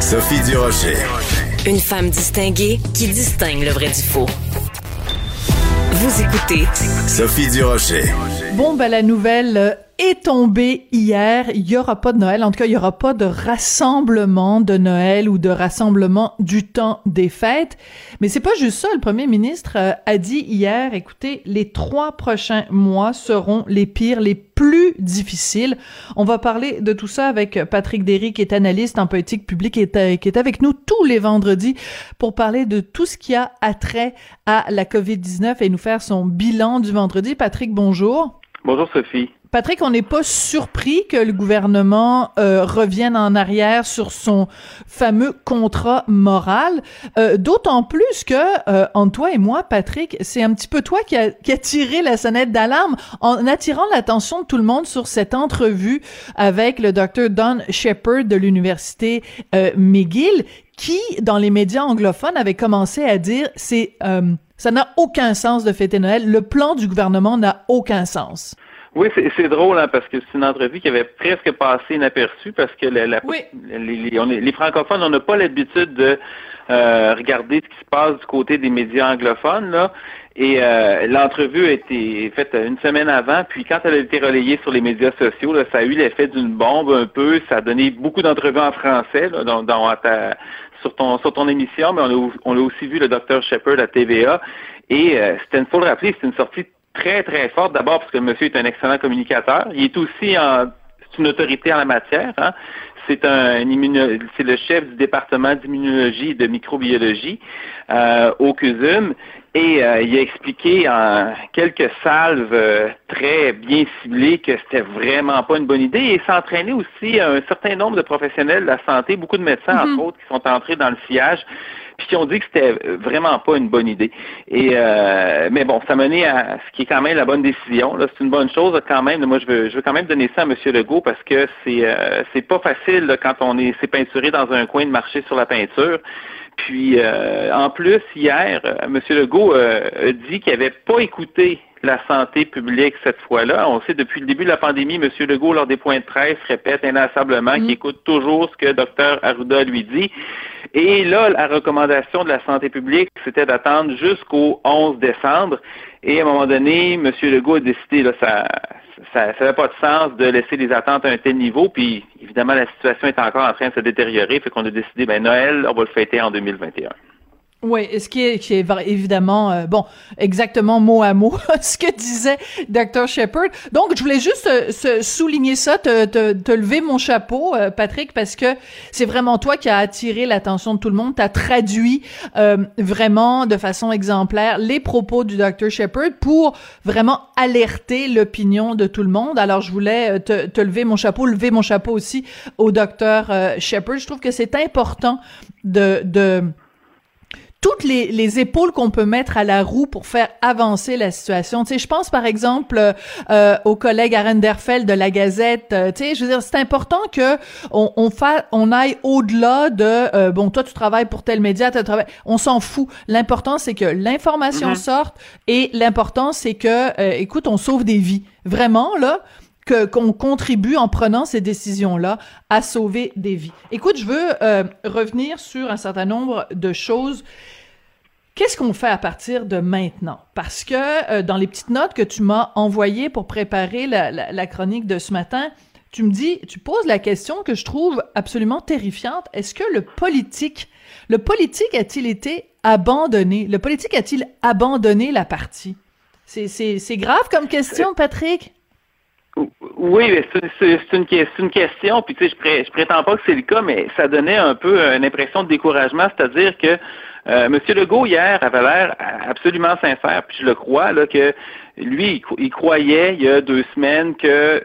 Sophie Durocher. Une femme distinguée qui distingue le vrai du faux. Vous écoutez Sophie Durocher. Bon, ben la nouvelle euh, est tombée hier. Il y aura pas de Noël. En tout cas, il y aura pas de rassemblement de Noël ou de rassemblement du temps des fêtes. Mais c'est pas juste ça. Le premier ministre euh, a dit hier, écoutez, les trois prochains mois seront les pires, les plus difficiles. On va parler de tout ça avec Patrick Derry, qui est analyste en politique publique et euh, qui est avec nous tous les vendredis pour parler de tout ce qui a attrait à la COVID-19 et nous faire son bilan du vendredi. Patrick, bonjour. Bonjour Sophie. Patrick, on n'est pas surpris que le gouvernement euh, revienne en arrière sur son fameux contrat moral, euh, d'autant plus que euh, toi et moi, Patrick, c'est un petit peu toi qui a, qui a tiré la sonnette d'alarme en attirant l'attention de tout le monde sur cette entrevue avec le docteur Don Shepard de l'université euh, McGill, qui, dans les médias anglophones, avait commencé à dire c'est ça n'a aucun sens de fêter Noël. Le plan du gouvernement n'a aucun sens. Oui, c'est drôle hein, parce que c'est une entrevue qui avait presque passé inaperçue parce que la, les, francophones, on n'a pas l'habitude de euh, regarder ce qui se passe du côté des médias anglophones là. Et euh, l'entrevue a été faite une semaine avant, puis quand elle a été relayée sur les médias sociaux, là, ça a eu l'effet d'une bombe un peu. Ça a donné beaucoup d'entrevues en français là, dans, dans sur ton sur ton émission, mais on a, on a aussi vu le docteur Shepard à TVA. Et euh, c'était une faut le rappeler, c'est une sortie très, très forte. D'abord parce que monsieur est un excellent communicateur. Il est aussi en, une autorité en la matière. Hein. C'est un c'est le chef du département d'immunologie et de microbiologie euh, au CUSUM. Et euh, il a expliqué en quelques salves euh, très bien ciblées que c'était vraiment pas une bonne idée. Et s'entraîner aussi un certain nombre de professionnels de la santé, beaucoup de médecins, entre mm-hmm. autres, qui sont entrés dans le sillage puis qui ont dit que c'était vraiment pas une bonne idée. Et euh, mais bon, ça menait à ce qui est quand même la bonne décision. Là, c'est une bonne chose quand même. Moi, je veux, je veux quand même donner ça à M. Legault parce que c'est euh, c'est pas facile quand on est s'est peinturé dans un coin de marché sur la peinture. Puis euh, en plus, hier, M. Legault a dit qu'il n'avait pas écouté la santé publique cette fois-là. On sait depuis le début de la pandémie, M. Legault, lors des points de presse, répète inlassablement qu'il mm. écoute toujours ce que Dr Arruda lui dit. Et là, la recommandation de la santé publique, c'était d'attendre jusqu'au 11 décembre. Et à un moment donné, M. Legault a décidé, là, ça ça n'avait pas de sens de laisser les attentes à un tel niveau. Puis, évidemment, la situation est encore en train de se détériorer. Fait qu'on a décidé, ben, Noël, on va le fêter en 2021. Oui, ce qui est, qui est évidemment, euh, bon, exactement mot à mot ce que disait Dr. Shepard. Donc, je voulais juste euh, souligner ça, te, te, te, lever mon chapeau, euh, Patrick, parce que c'est vraiment toi qui as attiré l'attention de tout le monde. Tu as traduit vraiment de façon exemplaire les propos du Dr. Shepard pour vraiment alerter l'opinion de tout le monde. Alors, je voulais te, te, lever mon chapeau, lever mon chapeau aussi au Dr. Shepard. Je trouve que c'est important de... de toutes les, les épaules qu'on peut mettre à la roue pour faire avancer la situation. Tu sais, je pense par exemple euh, euh au collègue Arenderfeld de la Gazette. Euh, tu sais, je veux dire, c'est important que on, on, on aille au-delà de euh, bon, toi tu travailles pour tel média, tu travailles. On s'en fout. L'important c'est que l'information mm-hmm. sorte et l'important c'est que, écoute, on sauve des vies. Vraiment là qu'on contribue en prenant ces décisions-là à sauver des vies. Écoute, je veux euh, revenir sur un certain nombre de choses. Qu'est-ce qu'on fait à partir de maintenant? Parce que euh, dans les petites notes que tu m'as envoyées pour préparer la, la, chronique de ce matin, tu me dis, tu poses la question que je trouve absolument terrifiante. Est-ce que le politique, le politique a-t-il été abandonné? Le politique a-t-il abandonné la partie? C'est grave comme question, Patrick? Oui, c'est une, question, puis tu sais, je, je prétends pas que c'est le cas, mais ça donnait un peu une impression de découragement, c'est-à-dire que euh, M. Legault hier avait l'air absolument sincère, puis je le crois, là, que lui, il, croyait il y a deux semaines que euh,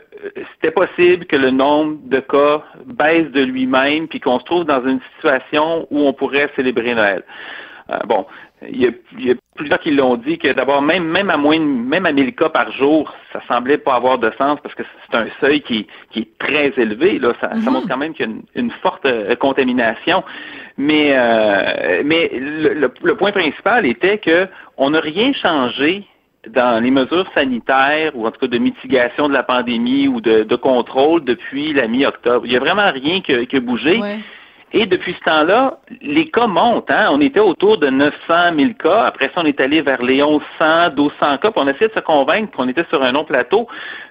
c'était possible que le nombre de cas baisse de lui-même, puis qu'on se trouve dans une situation où on pourrait célébrer Noël. Euh, bon, il y, a, il y, a, plusieurs qui l'ont dit que d'abord, même, même à moins même à 1000 cas par jour, ça semblait pas avoir de sens parce que c'est un seuil qui, qui est très élevé. Là, ça, ça mhm. montre quand même qu'il y a une, une forte euh, contamination. Mais, euh, mais le, le, point principal était que on n'a rien changé dans les mesures sanitaires ou en tout cas de mitigation de la pandémie ou de, de contrôle depuis la mi-octobre. Il n'y a vraiment rien qui, qui a bougé. Et depuis ce temps-là, les cas montent. Hein? On était autour de 900 000 cas. Après ça, on est allé vers les 1100, 1200 cas. Puis on a essayé de se convaincre qu'on était sur un long plateau.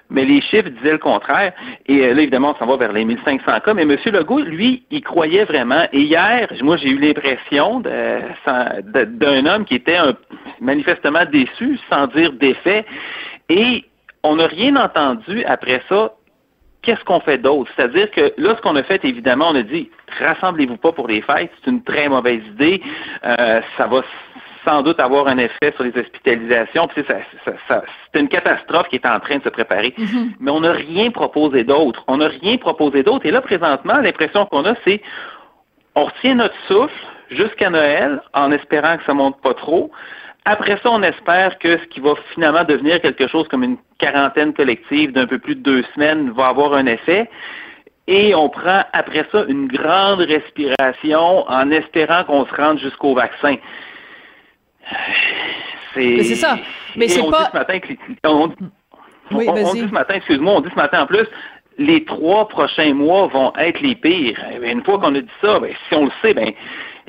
Mais les chiffres disaient le contraire. Et euh, là, évidemment, on s'en va vers les 1500 cas. Mais M. Legault, lui, il croyait vraiment. Et hier, moi, j'ai eu l'impression d'un homme qui était manifestement déçu, sans dire défait. Et on n'a rien entendu après ça qu'est-ce qu'on fait d'autre? C'est-à-dire que là, ce qu'on a fait, évidemment, on a dit, rassemblez-vous pas pour les fêtes, c'est une très mauvaise idée, euh, ça va sans doute avoir un effet sur les hospitalisations. Puis c'est une catastrophe qui est en train de se préparer. Mm-hmm. Mais on n'a rien proposé d'autre. On n'a rien proposé d'autre. Et là, présentement, l'impression qu'on a, c'est on retient notre souffle jusqu'à Noël en espérant que ça monte pas trop. Après ça, on espère que ce qui va finalement devenir quelque chose comme une quarantaine collective d'un peu plus de deux semaines va avoir un effet. Et on prend après ça une grande respiration en espérant qu'on se rende jusqu'au vaccin. C'est ça. Mais c'est pas. ce matin on, dit ce matin, excuse-moi, on dit ce matin en plus, les trois prochains mois vont être les pires. Eh une fois qu'on a dit ça, ben, si on le sait, ben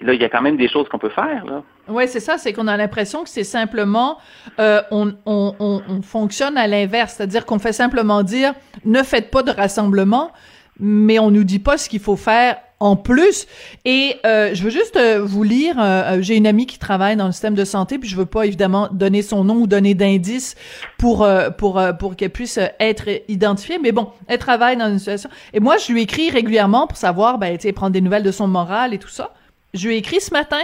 là, il y a quand même des choses qu'on peut faire. Là. Oui, c'est ça, c'est qu'on a l'impression que c'est simplement, euh, on, on, on, fonctionne à l'inverse, c'est-à-dire qu'on fait simplement dire, ne faites pas de rassemblement, mais on nous dit pas ce qu'il faut faire en plus. Et euh, je veux juste euh, vous lire, euh, j'ai une amie qui travaille dans le système de santé, puis je veux pas évidemment donner son nom ou donner d'indices pour pour pour qu'elle puisse être identifiée, mais bon, elle travaille dans une situation. Et moi, je lui écris régulièrement pour savoir, ben, tu sais, prendre des nouvelles de son moral et tout ça. Je lui ai écrit ce matin.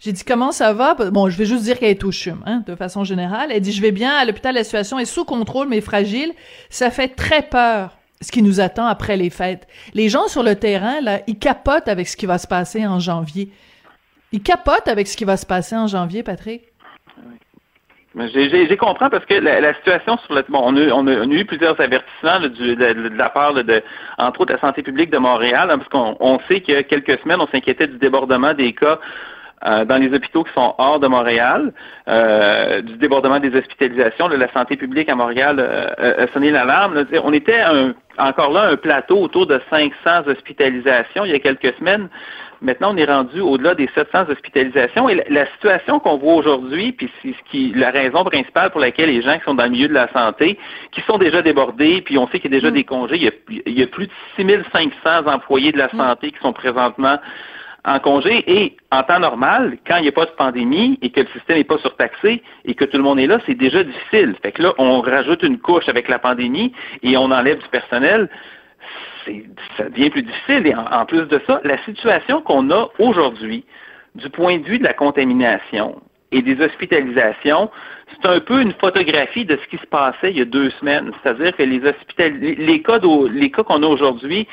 J'ai dit comment ça va? Bon, je vais juste dire qu'elle est au chum, hein, de façon générale. Elle dit je vais bien à l'hôpital, la situation est sous contrôle mais fragile. Ça fait très peur ce qui nous attend après les fêtes. Les gens sur le terrain là, ils capotent avec ce qui va se passer en janvier. Ils capotent avec ce qui va se passer en janvier, Patrick. J'ai compris parce que la, situation sur le bon, on a, eu plusieurs avertissements de, la part de, entre autres la santé publique de Montréal, hein, parce qu'on sait qu'il y a quelques semaines, on s'inquiétait du débordement des cas euh, dans les hôpitaux qui sont hors de Montréal, euh, du débordement des hospitalisations. la santé publique à Montréal euh, a sonné l'alarme. On était encore là un plateau autour de 500 hospitalisations il y a quelques semaines. Maintenant, on est rendu au-delà des 700 hospitalisations. Et la, situation qu'on voit aujourd'hui, puis c'est ce qui, la raison principale pour laquelle les gens qui sont dans le milieu de la santé, qui sont déjà débordés, puis on sait qu'il y a déjà mm. des congés, il y a, il y a plus de 6500 employés de la mm. santé qui sont présentement en congé et en temps normal, quand il n'y a pas de pandémie et que le système n'est pas surtaxé et que tout le monde est là, c'est déjà difficile. Fait que là, on rajoute une couche avec la pandémie et on enlève du personnel. Ça devient plus difficile. Et en, plus de ça, la situation qu'on a aujourd'hui, du point de vue de la contamination et des hospitalisations, c'est un peu une photographie de ce qui se passait il y a deux semaines. C'est-à-dire que les, les cas, les cas qu'on a aujourd'hui,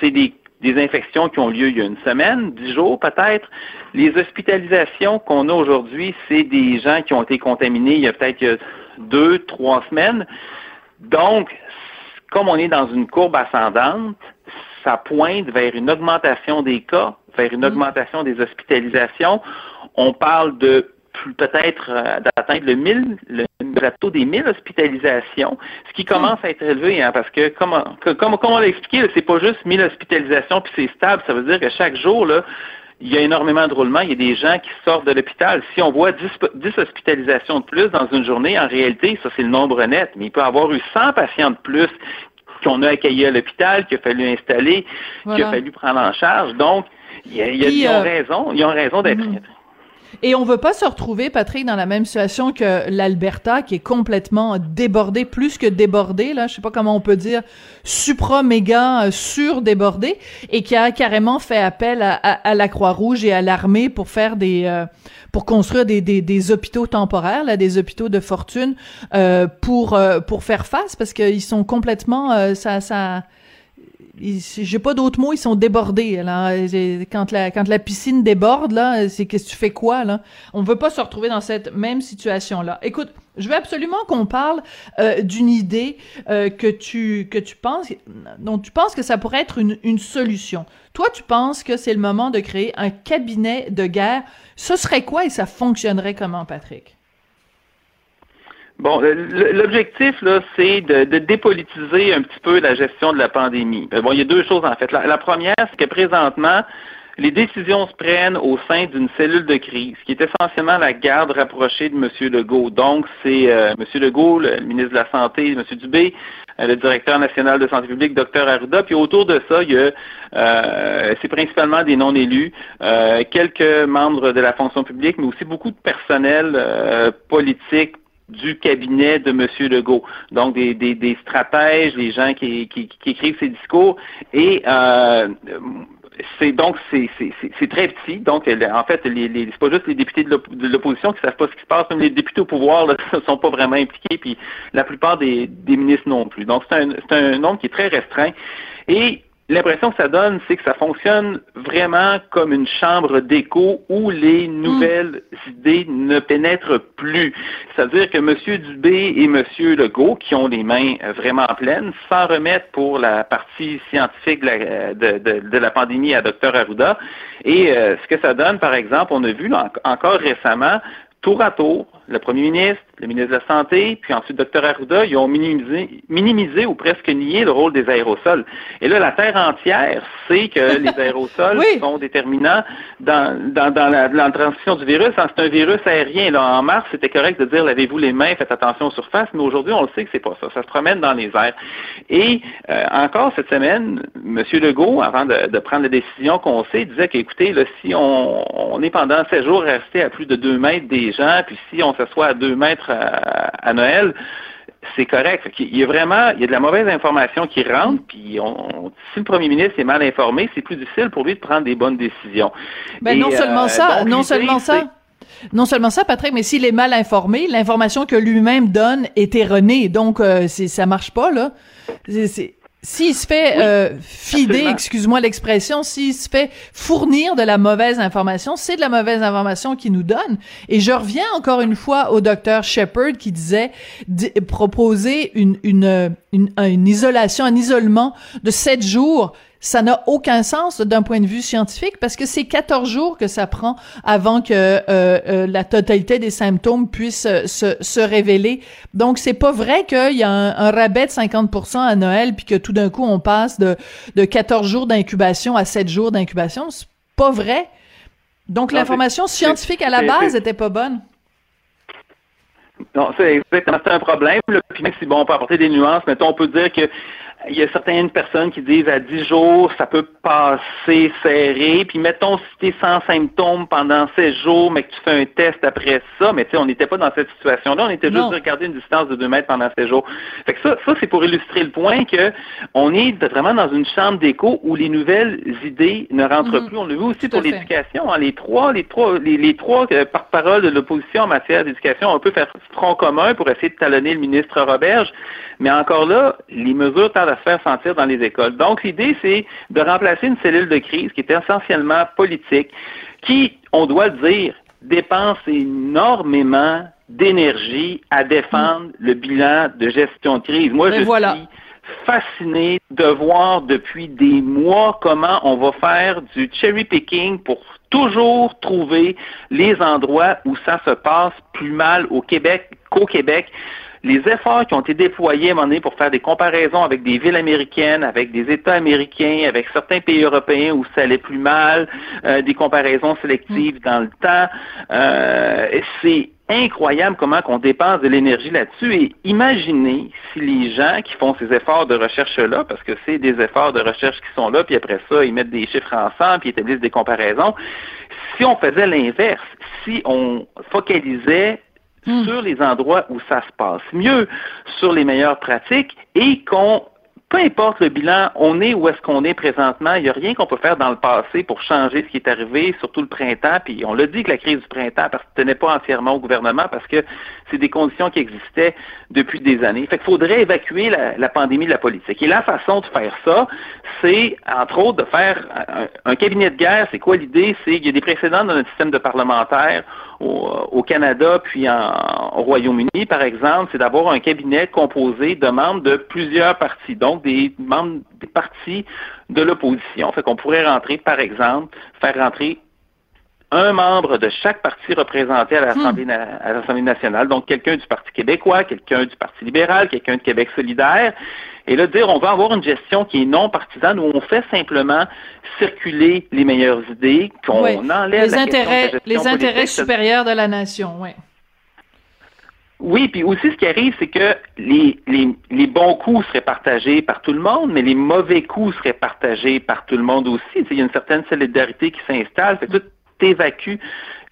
c'est des des infections qui ont lieu il y a une semaine, dix jours peut-être. Les hospitalisations qu'on a aujourd'hui, c'est des gens qui ont été contaminés il y a peut-être deux, trois semaines. Donc, comme on est dans une courbe ascendante, ça pointe vers une augmentation des cas, vers une mm. augmentation des hospitalisations. On parle de peut-être euh, d'atteindre le 1000, le plateau des 1000 hospitalisations, ce qui commence à être élevé, hein, parce que comme, comme, comme on l'a expliqué, c'est pas juste 1000 hospitalisations puis c'est stable, ça veut dire que chaque jour, là, il y a énormément de roulements, il y a des gens qui sortent de l'hôpital. Si on voit 10, 10, hospitalisations de plus dans une journée, en réalité, ça c'est le nombre net, mais il peut y avoir eu 100 patients de plus qu'on a accueillis à l'hôpital, qu'il a fallu installer, qu'il a fallu prendre en charge. Donc, il y a, ils ont euh, raison, ils ont raison d'être mhm. Et on veut pas se retrouver, Patrick, dans la même situation que l'Alberta, qui est complètement débordé, plus que débordé, là, je sais pas comment on peut dire, supra-méga euh, sur-débordé, et qui a carrément fait appel à, la Croix-Rouge et à l'armée pour faire des, euh, pour construire des, des, des, hôpitaux temporaires, là, des hôpitaux de fortune, euh, pour, pour faire face, parce qu'ils sont complètement, ça, ça, j'ai pas d'autres mots, ils sont débordés. Quand la piscine déborde là, c'est que tu fais quoi là? On veut pas se retrouver dans cette même situation là. Écoute, je veux absolument qu'on parle euh, d'une idée euh, que tu que tu penses dont tu penses que ça pourrait être une, une solution. Toi, tu penses que c'est le moment de créer un cabinet de guerre. Ce serait quoi et ça fonctionnerait comment, Patrick? Bon, l'objectif, là, c'est de, dépolitiser un petit peu la gestion de la pandémie. Euh, bon, il y a deux choses, en fait. La, première, c'est que présentement, les décisions se prennent au sein d'une cellule de crise, qui est essentiellement la garde rapprochée de M. Legault. Donc, c'est euh, M. Legault, le, ministre de la Santé, M. Dubé, euh, le directeur national de santé publique, Dr. Arruda, puis autour de ça, il y a, euh, c'est principalement des non-élus, quelques membres de la fonction publique, mais aussi beaucoup de personnel politique, du cabinet de M. Legault. Donc, des, des, des stratèges, les gens qui, qui, qui écrivent ces discours. Et euh, c'est donc c'est très petit. Donc, en fait, les, les, c'est pas juste les députés de l'opposition qui savent pas ce qui se passe, même les députés au pouvoir ne sont pas vraiment impliqués, puis la plupart des, des ministres non plus. Donc, c'est un, un nombre qui est très restreint. Et l'impression que ça donne, c'est que ça fonctionne vraiment comme une chambre d'écho où les nouvelles idées ne pénètrent plus. C'est-à-dire que M. Dubé et M. Legault, qui ont les mains vraiment pleines, s'en remettent pour la partie scientifique de la, de, la pandémie à Dr. Arruda. Et euh, ce que ça donne, par exemple, on a vu encore récemment, tour à tour, le premier ministre, le ministre de la Santé, puis ensuite Dr. Arruda, ils ont minimisé, minimisé ou presque nié le rôle des aérosols. Et là, la Terre entière sait que les aérosols sont déterminants dans, dans, dans, la, transition du virus. C'est un virus aérien. Là, en mars, c'était correct de dire lavez-vous les mains, faites attention aux surfaces, mais aujourd'hui, on le sait que c'est pas ça. Ça se promène dans les airs. Et euh, encore cette semaine, M. Legault, avant de, prendre la décision qu'on sait, disait qu'écoutez, si on, on est pendant 16 jours resté à plus de 2 mètres des gens, puis si on s'assoit à 2 mètres à, Noël, c'est correct. Il y a vraiment, il y a de la mauvaise information qui rentre, puis on, si le premier ministre est mal informé, c'est plus difficile pour lui de prendre des bonnes décisions. Ben non seulement euh, ça, non seulement ça. Non seulement ça, Patrick, mais s'il est mal informé, l'information que lui-même donne est erronée. Donc, euh, ça marche pas, là. C'est, s'il se fait euh, fider, excuse-moi l'expression, s'il se fait fournir de la mauvaise information, c'est de la mauvaise information qu'il nous donne. Et je reviens encore une fois au docteur Shepard qui disait proposer une, une, une, une isolation, un isolement de sept jours ça n'a aucun sens d'un point de vue scientifique parce que c'est 14 jours que ça prend avant que euh, euh, la totalité des symptômes puissent euh, se, se révéler. Donc c'est pas vrai qu'il y a un, rabais de 50% à Noël puis que tout d'un coup on passe de, de 14 jours d'incubation à 7 jours d'incubation. C'est pas vrai. Donc l'information scientifique à la base était pas bonne. Non, c'est exactement un problème. Puis même si bon, on peut apporter des nuances, mais on peut dire que il y a certaines personnes qui disent à 10 jours, ça peut passer serré. Puis mettons si tu es sans symptômes pendant 16 jours, mais que tu fais un test après ça, mais tu sais, on n'était pas dans cette situation-là, on était juste de regarder une distance de 2 mètres pendant 16 jours. Fait que ça, ça c'est pour illustrer le point que on est vraiment dans une chambre d'écho où les nouvelles idées ne rentrent mm-hmm. plus. On l'a vu aussi pour l'éducation. Hein. Les trois, les trois, les, les trois euh, par parole de l'opposition en matière d'éducation ont un peu faire front commun pour essayer de talonner le ministre Roberge. Mais encore là, les mesures tardent à se faire sentir dans les écoles. Donc, l'idée, c'est de remplacer une cellule de crise qui est essentiellement politique, qui, on doit le dire, dépense énormément d'énergie à défendre le bilan de gestion de crise. Moi, je suis fasciné de voir depuis des mois comment on va faire du cherry picking pour toujours trouver les endroits où ça se passe plus mal au Québec qu'au Québec les efforts qui ont été déployés à un moment donné pour faire des comparaisons avec des villes américaines, avec des États américains, avec certains pays européens où ça allait plus mal, euh, des comparaisons sélectives dans le temps, euh, c'est incroyable comment qu'on dépense de l'énergie là-dessus. Et imaginez si les gens qui font ces efforts de recherche-là, parce que c'est des efforts de recherche qui sont là, puis après ça, ils mettent des chiffres ensemble, puis établissent des comparaisons, si on faisait l'inverse, si on focalisait Hmm. sur les endroits où ça se passe mieux, sur les meilleures pratiques et qu'on peu importe le bilan, on est où est-ce qu'on est présentement. Il n'y a rien qu'on peut faire dans le passé pour changer ce qui est arrivé, surtout le printemps. Puis on l'a dit que la crise du printemps parce tenait pas entièrement au gouvernement parce que c'est des conditions qui existaient depuis des années. Fait qu'il faudrait évacuer la, pandémie de la politique. Et la façon de faire ça, c'est entre autres de faire un, cabinet de guerre. C'est quoi l'idée? C'est qu'il y a des précédents dans notre système de parlementaire au, Canada puis en, au Royaume-Uni, par exemple, c'est d'avoir un cabinet composé de membres de plusieurs partis, donc des membres des partis de l'opposition. Fait qu'on pourrait rentrer, par exemple, faire rentrer un membre de chaque parti représenté à l'Assemblée, à l'Assemblée nationale, donc quelqu'un du Parti québécois, quelqu'un du Parti libéral, quelqu'un de Québec solidaire. Et là, dire on va avoir une gestion qui est non partisane où on fait simplement circuler les meilleures idées, qu'on enlève les intérêts, les intérêts supérieurs de la nation, oui. Oui, puis aussi ce qui arrive, c'est que les, les, bons coups seraient partagés par tout le monde, mais les mauvais coups seraient partagés par tout le monde aussi. il y a une certaine solidarité qui s'installe, tout évacue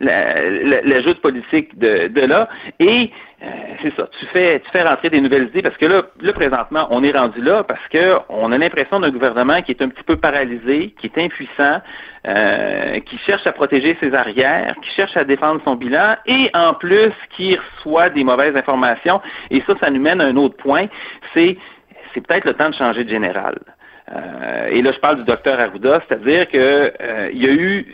la, joute politique de, de là. Et euh, c'est ça, tu fais, tu fais rentrer des nouvelles idées parce que là, là présentement, on est rendu là parce que on a l'impression d'un gouvernement qui est un petit peu paralysé, qui est impuissant, euh, qui cherche à protéger ses arrières, qui cherche à défendre son bilan et en plus qui reçoit des mauvaises informations. Et ça, ça nous mène à un autre point, c'est c'est peut-être le temps de changer de général. Euh, et là, je parle du docteur Arruda, c'est-à-dire que il y a eu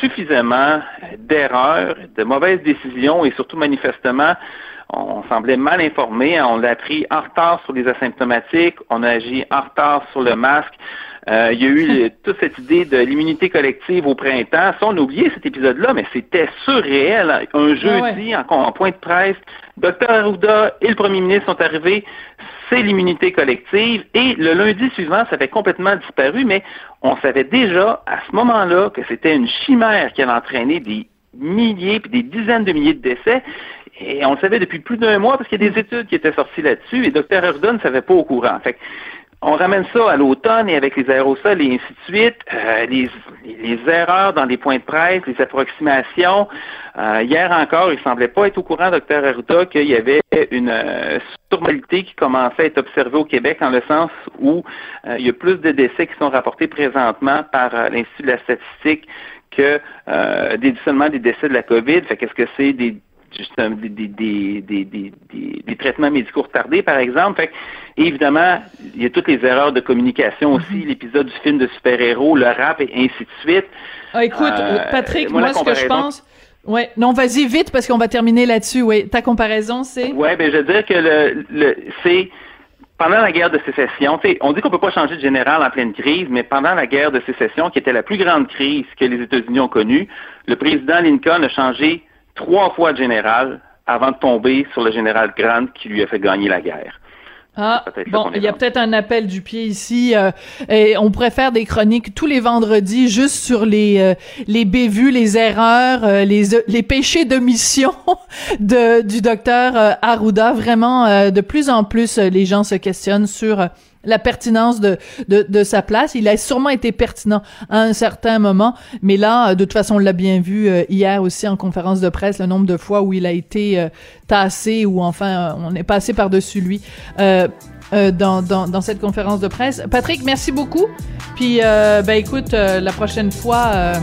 suffisamment d'erreurs, de mauvaises décisions et surtout manifestement, on semblait mal informé. On l'a pris en retard sur les asymptomatiques, on a agi en retard sur le masque. Euh, il y a eu toute cette idée de l'immunité collective au printemps. Ça, on a oublié cet épisode-là, mais c'était surréel. Un ah jeudi, en, point de presse, Dr Arruda et le premier ministre sont arrivés, c'est l'immunité collective. Et le lundi suivant, ça avait complètement disparu, mais on savait déjà à ce moment-là que c'était une chimère qui allait entraîner des milliers puis des dizaines de milliers de décès. Et on le savait depuis plus d'un mois parce qu'il y a des études qui étaient sorties là-dessus et Dr. Arruda ne savait pas au courant. Fait on ramène ça à l'automne et avec les aérosols et ainsi de suite, euh, les, les, erreurs dans les points de presse, les approximations. Euh, hier encore, il semblait pas être au courant, docteur Arruda, qu'il y avait une euh, surmortalité qui commençait à être observée au Québec, en le sens où euh, il y a plus de décès qui sont rapportés présentement par l'Institut de la statistique que des, seulement des décès de la COVID. Fait qu'est-ce que c'est des justement des, des, des, des, traitements médicaux retardés, par exemple. Fait, évidemment, il y a toutes les erreurs de communication aussi, mhm. l'épisode du film de super-héros, le rap et ainsi de suite. Ah, écoute, euh, Patrick, moi, ce que je pense... Ouais, non, vas-y vite parce qu'on va terminer là-dessus. Oui, ta comparaison, c'est? Ouais, ben je veux dire que le, le c'est pendant la guerre de sécession, on dit qu'on peut pas changer de général en pleine crise, mais pendant la guerre de sécession, qui était la plus grande crise que les États-Unis ont connue, le président Lincoln a changé trois fois général avant de tomber sur le général Grant qui lui a fait gagner la guerre. Ah, bon, il y a peut-être un appel du pied ici. Euh, et on préfère des chroniques tous les vendredis juste sur les euh, les bévues, les erreurs, euh, les les péchés de mission de du docteur Arruda. Vraiment, de plus en plus, les gens se questionnent sur la pertinence de, de, de, sa place. Il a sûrement été pertinent à un certain moment, mais là, de toute façon, on l'a bien vu euh, hier aussi en conférence de presse, le nombre de fois où il a été euh, tassé ou enfin, on est passé par-dessus lui. Euh, euh, dans, dans, cette conférence de presse. Patrick, merci beaucoup. Puis, euh, ben écoute, euh, la prochaine fois,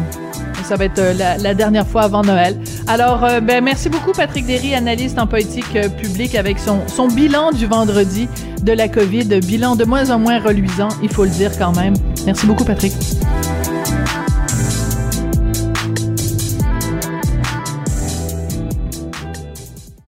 ça va être la, la, dernière fois avant Noël. Alors, ben merci beaucoup, Patrick Derry, analyste en politique publique, avec son, son bilan du vendredi de la COVID, bilan de moins en moins reluisant, il faut le dire quand même. Merci beaucoup, Patrick.